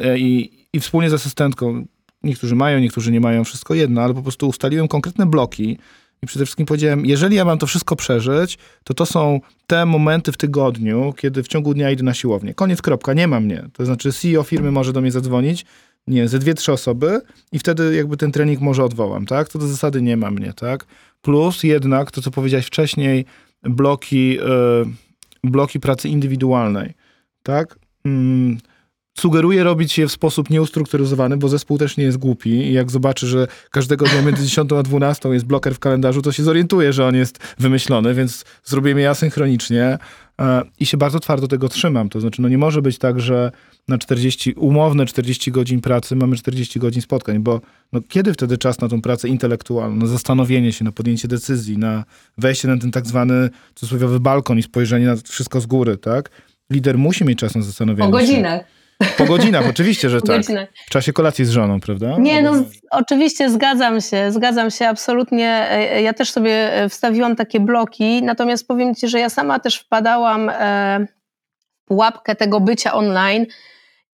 e, i, I wspólnie z asystentką, niektórzy mają, niektórzy nie mają, wszystko jedno, ale po prostu ustaliłem konkretne bloki i przede wszystkim powiedziałem, jeżeli ja mam to wszystko przeżyć, to to są te momenty w tygodniu, kiedy w ciągu dnia idę na siłownię. Koniec, kropka, nie ma mnie. To znaczy CEO firmy może do mnie zadzwonić, nie, ze dwie, trzy osoby i wtedy jakby ten trening może odwołam, tak? To do zasady nie ma mnie, tak? Plus jednak to, co powiedziałeś wcześniej, bloki, yy, bloki pracy indywidualnej, tak? Sugeruję robić je w sposób nieustrukturyzowany, bo zespół też nie jest głupi i jak zobaczy, że każdego dnia między 10 a 12 jest bloker w kalendarzu, to się zorientuje, że on jest wymyślony, więc zrobimy je asynchronicznie e, i się bardzo twardo tego trzymam. To znaczy, no nie może być tak, że na 40, umowne 40 godzin pracy mamy 40 godzin spotkań, bo no, kiedy wtedy czas na tą pracę intelektualną, na zastanowienie się, na podjęcie decyzji, na wejście na ten tak zwany cudzysłowiowy balkon i spojrzenie na wszystko z góry, tak? Lider musi mieć czas na zastanowienie się. O godzinach. Po godzinach, oczywiście, że tak. W czasie kolacji z żoną, prawda? Nie, no oczywiście zgadzam się, zgadzam się absolutnie. E, ja też sobie e, wstawiłam takie bloki, natomiast powiem Ci, że ja sama też wpadałam w pułapkę tego bycia online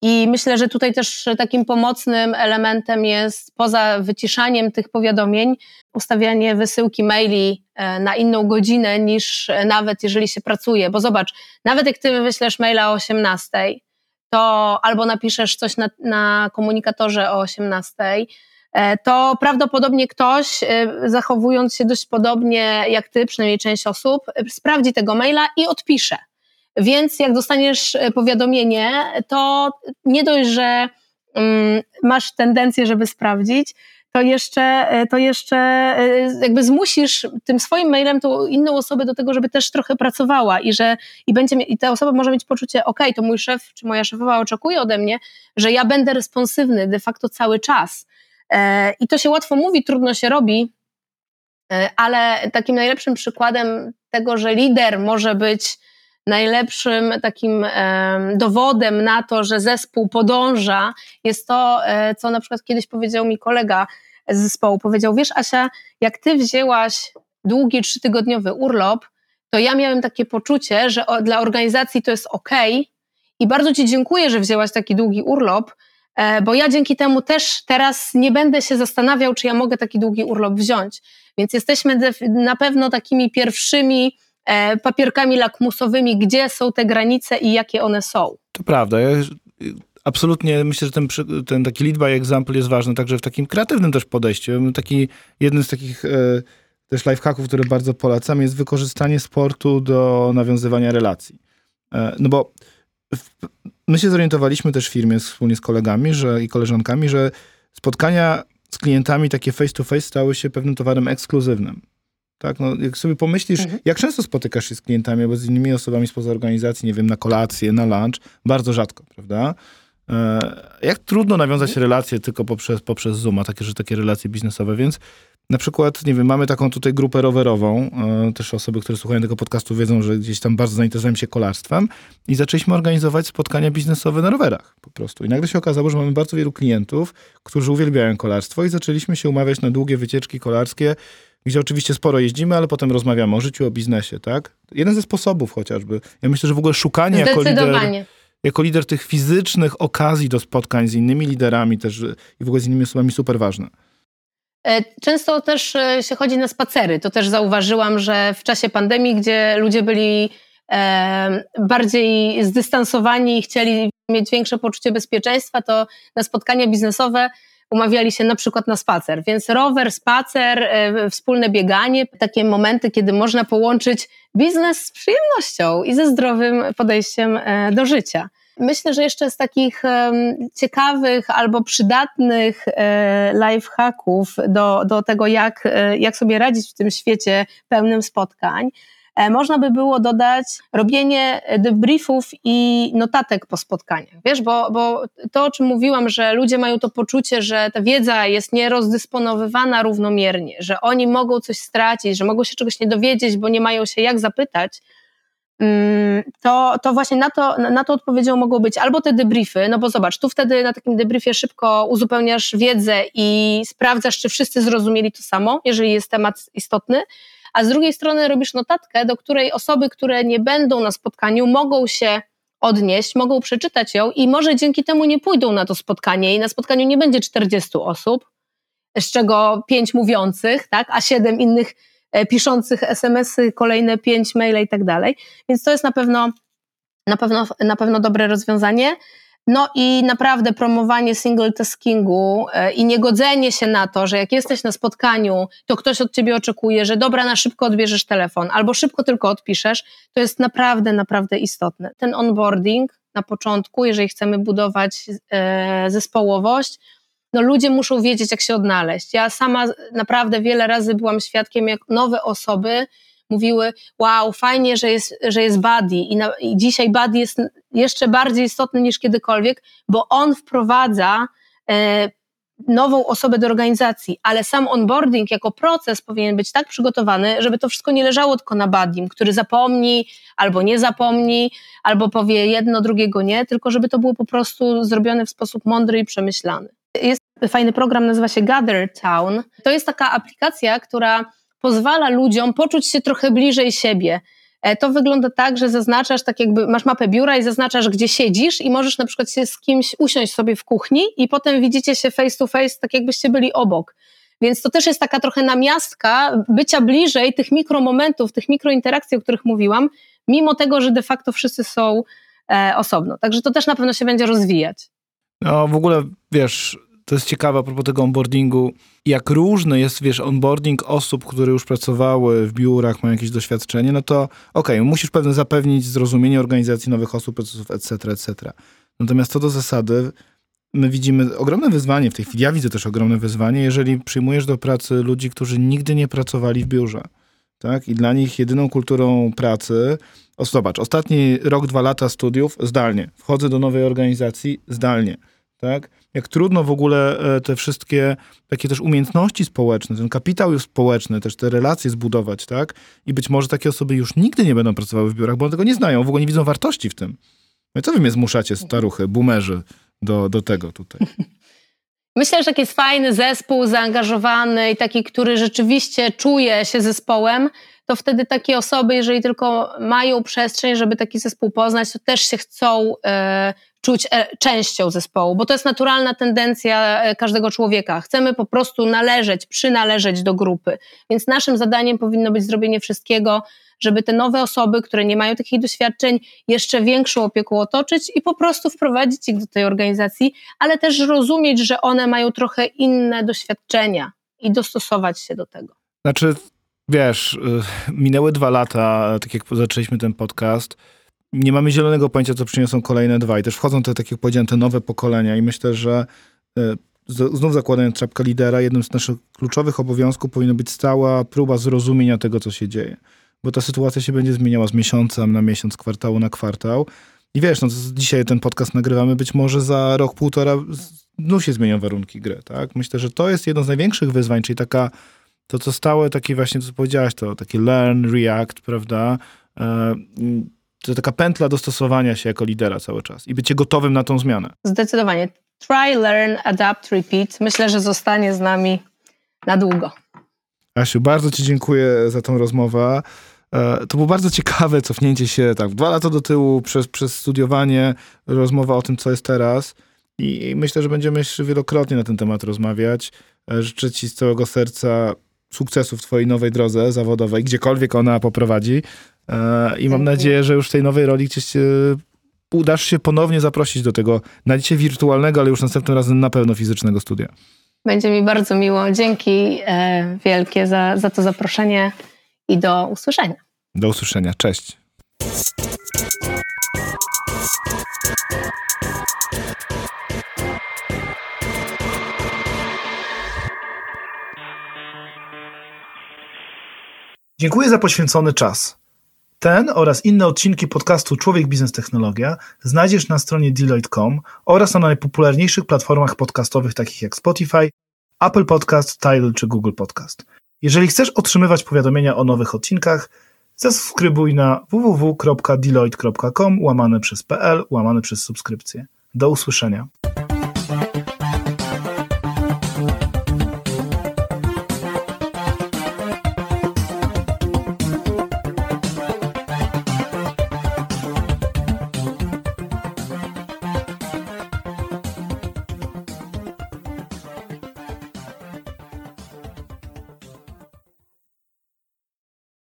i myślę, że tutaj też takim pomocnym elementem jest poza wyciszaniem tych powiadomień, ustawianie wysyłki maili e, na inną godzinę niż nawet jeżeli się pracuje. Bo zobacz, nawet jak ty wyślesz maila o 18, to albo napiszesz coś na, na komunikatorze o 18, e, to prawdopodobnie ktoś, e, zachowując się dość podobnie jak ty, przynajmniej część osób, sprawdzi tego maila i odpisze. Więc jak dostaniesz e, powiadomienie, to nie dość, że um, masz tendencję, żeby sprawdzić, to jeszcze, e, to jeszcze e, jakby zmusisz tym swoim mailem tą inną osobę do tego, żeby też trochę pracowała i że i będzie i ta osoba może mieć poczucie, ok, to mój szef czy moja szefowa oczekuje ode mnie, że ja będę responsywny de facto cały czas. I to się łatwo mówi, trudno się robi, ale takim najlepszym przykładem tego, że lider może być najlepszym takim dowodem na to, że zespół podąża, jest to, e, co na przykład kiedyś powiedział mi kolega z zespołu. Powiedział: Wiesz, Asia, jak ty wzięłaś długi trzytygodniowy urlop, to ja miałem takie poczucie, że dla organizacji to jest ok i bardzo Ci dziękuję, że wzięłaś taki długi urlop, e, bo ja dzięki temu też teraz nie będę się zastanawiał, czy ja mogę taki długi urlop wziąć. Więc jesteśmy na pewno takimi pierwszymi papierkami lakmusowymi, gdzie są te granice i jakie one są. To prawda. Ja absolutnie myślę, że ten, ten taki lead by example jest ważny także w takim kreatywnym też podejściu. Taki, jeden z takich e, też lifehacków, który bardzo polecam, jest wykorzystanie sportu do nawiązywania relacji. E, no bo w, my się zorientowaliśmy też w firmie wspólnie z kolegami że, i koleżankami, że spotkania z klientami takie face to face stały się pewnym towarem ekskluzywnym. Tak, no, jak sobie pomyślisz, mhm. jak często spotykasz się z klientami albo z innymi osobami spoza organizacji, nie wiem, na kolację, na lunch, bardzo rzadko, prawda? E, jak trudno nawiązać mhm. relacje tylko poprzez, poprzez Zooma, takie, że takie relacje biznesowe, więc na przykład, nie wiem, mamy taką tutaj grupę rowerową, e, też osoby, które słuchają tego podcastu wiedzą, że gdzieś tam bardzo zainteresowałem się kolarstwem i zaczęliśmy organizować spotkania biznesowe na rowerach po prostu. I nagle się okazało, że mamy bardzo wielu klientów, którzy uwielbiają kolarstwo i zaczęliśmy się umawiać na długie wycieczki kolarskie, gdzie oczywiście sporo jeździmy, ale potem rozmawiamy o życiu, o biznesie, tak? Jeden ze sposobów chociażby. Ja myślę, że w ogóle szukanie jako lider, jako lider tych fizycznych okazji do spotkań z innymi liderami też i w ogóle z innymi osobami super ważne. E, często też e, się chodzi na spacery. To też zauważyłam, że w czasie pandemii, gdzie ludzie byli e, bardziej zdystansowani i chcieli mieć większe poczucie bezpieczeństwa, to na spotkania biznesowe umawiali się na przykład na spacer. Więc rower, spacer, e, wspólne bieganie, takie momenty, kiedy można połączyć biznes z przyjemnością i ze zdrowym podejściem e, do życia. Myślę, że jeszcze z takich ciekawych albo przydatnych e, lifehacków do, do tego, jak, jak sobie radzić w tym świecie pełnym spotkań, można by było dodać robienie debriefów i notatek po spotkaniach. Wiesz, bo, bo to, o czym mówiłam, że ludzie mają to poczucie, że ta wiedza jest nierozdysponowywana równomiernie, że oni mogą coś stracić, że mogą się czegoś nie dowiedzieć, bo nie mają się jak zapytać, mm, to, to właśnie na to, na to odpowiedzią mogą być albo te debriefy, no bo zobacz, tu wtedy na takim debriefie szybko uzupełniasz wiedzę i sprawdzasz, czy wszyscy zrozumieli to samo, jeżeli jest temat istotny, a z drugiej strony robisz notatkę, do której osoby, które nie będą na spotkaniu, mogą się odnieść, mogą przeczytać ją i może dzięki temu nie pójdą na to spotkanie i na spotkaniu nie będzie 40 osób, z czego 5 mówiących, tak, a 7 innych e, piszących SMS-y, kolejne 5 maile i tak dalej. Więc to jest na pewno, na pewno, na pewno dobre rozwiązanie. No i naprawdę promowanie single taskingu e, i niegodzenie się na to, że jak jesteś na spotkaniu, to ktoś od ciebie oczekuje, że dobra, na szybko odbierzesz telefon albo szybko tylko odpiszesz, to jest naprawdę, naprawdę istotne. Ten onboarding na początku, jeżeli chcemy budować e, zespołowość, no ludzie muszą wiedzieć, jak się odnaleźć. Ja sama naprawdę wiele razy byłam świadkiem, jak nowe osoby mówiły, wow, fajnie, że jest, że jest buddy I, na, i dzisiaj buddy jest jeszcze bardziej istotny niż kiedykolwiek, bo on wprowadza e, nową osobę do organizacji, ale sam onboarding jako proces powinien być tak przygotowany, żeby to wszystko nie leżało tylko na badim, który zapomni albo nie zapomni, albo powie jedno, drugiego nie, tylko żeby to było po prostu zrobione w sposób mądry i przemyślany. Jest fajny program, nazywa się Gather Town. To jest taka aplikacja, która pozwala ludziom poczuć się trochę bliżej siebie. E, to wygląda tak, że zaznaczasz, tak jakby masz mapę biura i zaznaczasz, gdzie siedzisz i możesz na przykład się z kimś usiąść sobie w kuchni i potem widzicie się face to face, tak jakbyście byli obok. Więc to też jest taka trochę namiastka bycia bliżej tych mikromomentów, tych mikrointerakcji, o których mówiłam, mimo tego, że de facto wszyscy są e, osobno. Także to też na pewno się będzie rozwijać. No w ogóle, wiesz, to jest ciekawe a propos tego onboardingu, jak różny jest, wiesz, onboarding osób, które już pracowały w biurach, mają jakieś doświadczenie, no to okej, okay, musisz pewnie zapewnić zrozumienie organizacji nowych osób, procesów, etc., etc. Natomiast co do zasady, my widzimy ogromne wyzwanie w tej chwili, ja widzę też ogromne wyzwanie, jeżeli przyjmujesz do pracy ludzi, którzy nigdy nie pracowali w biurze. Tak? I dla nich jedyną kulturą pracy, o, zobacz, ostatni rok, dwa lata studiów zdalnie. Wchodzę do nowej organizacji zdalnie tak? Jak trudno w ogóle e, te wszystkie takie też umiejętności społeczne, ten kapitał społeczny, też te relacje zbudować, tak? I być może takie osoby już nigdy nie będą pracowały w biurach, bo one tego nie znają, w ogóle nie widzą wartości w tym. No i co wy mnie zmuszacie, staruchy, boomerzy, do, do tego tutaj? Myślę, że jak jest fajny zespół, zaangażowany i taki, który rzeczywiście czuje się zespołem, to wtedy takie osoby, jeżeli tylko mają przestrzeń, żeby taki zespół poznać, to też się chcą e, czuć e, częścią zespołu, bo to jest naturalna tendencja e, każdego człowieka. Chcemy po prostu należeć, przynależeć do grupy. Więc naszym zadaniem powinno być zrobienie wszystkiego, żeby te nowe osoby, które nie mają takich doświadczeń, jeszcze większą opieką otoczyć i po prostu wprowadzić ich do tej organizacji, ale też rozumieć, że one mają trochę inne doświadczenia i dostosować się do tego. Znaczy, wiesz, y, minęły dwa lata, tak jak zaczęliśmy ten podcast nie mamy zielonego pojęcia, co przyniosą kolejne dwa. I też wchodzą te, tak jak powiedziałem, te nowe pokolenia i myślę, że e, znów zakładając czapkę lidera, jednym z naszych kluczowych obowiązków powinna być stała próba zrozumienia tego, co się dzieje. Bo ta sytuacja się będzie zmieniała z miesiąca na miesiąc, kwartału na kwartał. I wiesz, no dzisiaj ten podcast nagrywamy, być może za rok, półtora znów się zmienią warunki gry, tak? Myślę, że to jest jedno z największych wyzwań, czyli taka, to co stałe, takie właśnie, co powiedziałaś, to taki learn, react, prawda? To taka pętla dostosowania się jako lidera cały czas i bycie gotowym na tą zmianę. Zdecydowanie. Try, learn, adapt, repeat. Myślę, że zostanie z nami na długo. Asiu, bardzo Ci dziękuję za tą rozmowę. E, to było bardzo ciekawe cofnięcie się tak dwa lata do tyłu przez, przez studiowanie, rozmowa o tym, co jest teraz. I myślę, że będziemy jeszcze wielokrotnie na ten temat rozmawiać. E, życzę Ci z całego serca sukcesu w Twojej nowej drodze zawodowej, gdziekolwiek ona poprowadzi. E, I mam nadzieję, że już w tej nowej roli gdzieś udasz się ponownie zaprosić do tego, na dzisiaj wirtualnego, ale już następnym razem na pewno fizycznego studia. Będzie mi bardzo miło. Dzięki e, wielkie za, za to zaproszenie i do usłyszenia. Do usłyszenia. Cześć. Dziękuję za poświęcony czas. Ten oraz inne odcinki podcastu Człowiek Biznes Technologia znajdziesz na stronie Deloitte.com oraz na najpopularniejszych platformach podcastowych takich jak Spotify, Apple Podcast, Tidal czy Google Podcast. Jeżeli chcesz otrzymywać powiadomienia o nowych odcinkach, zasubskrybuj na www.deloitte.com łamane przez pl łamane przez subskrypcję. Do usłyszenia.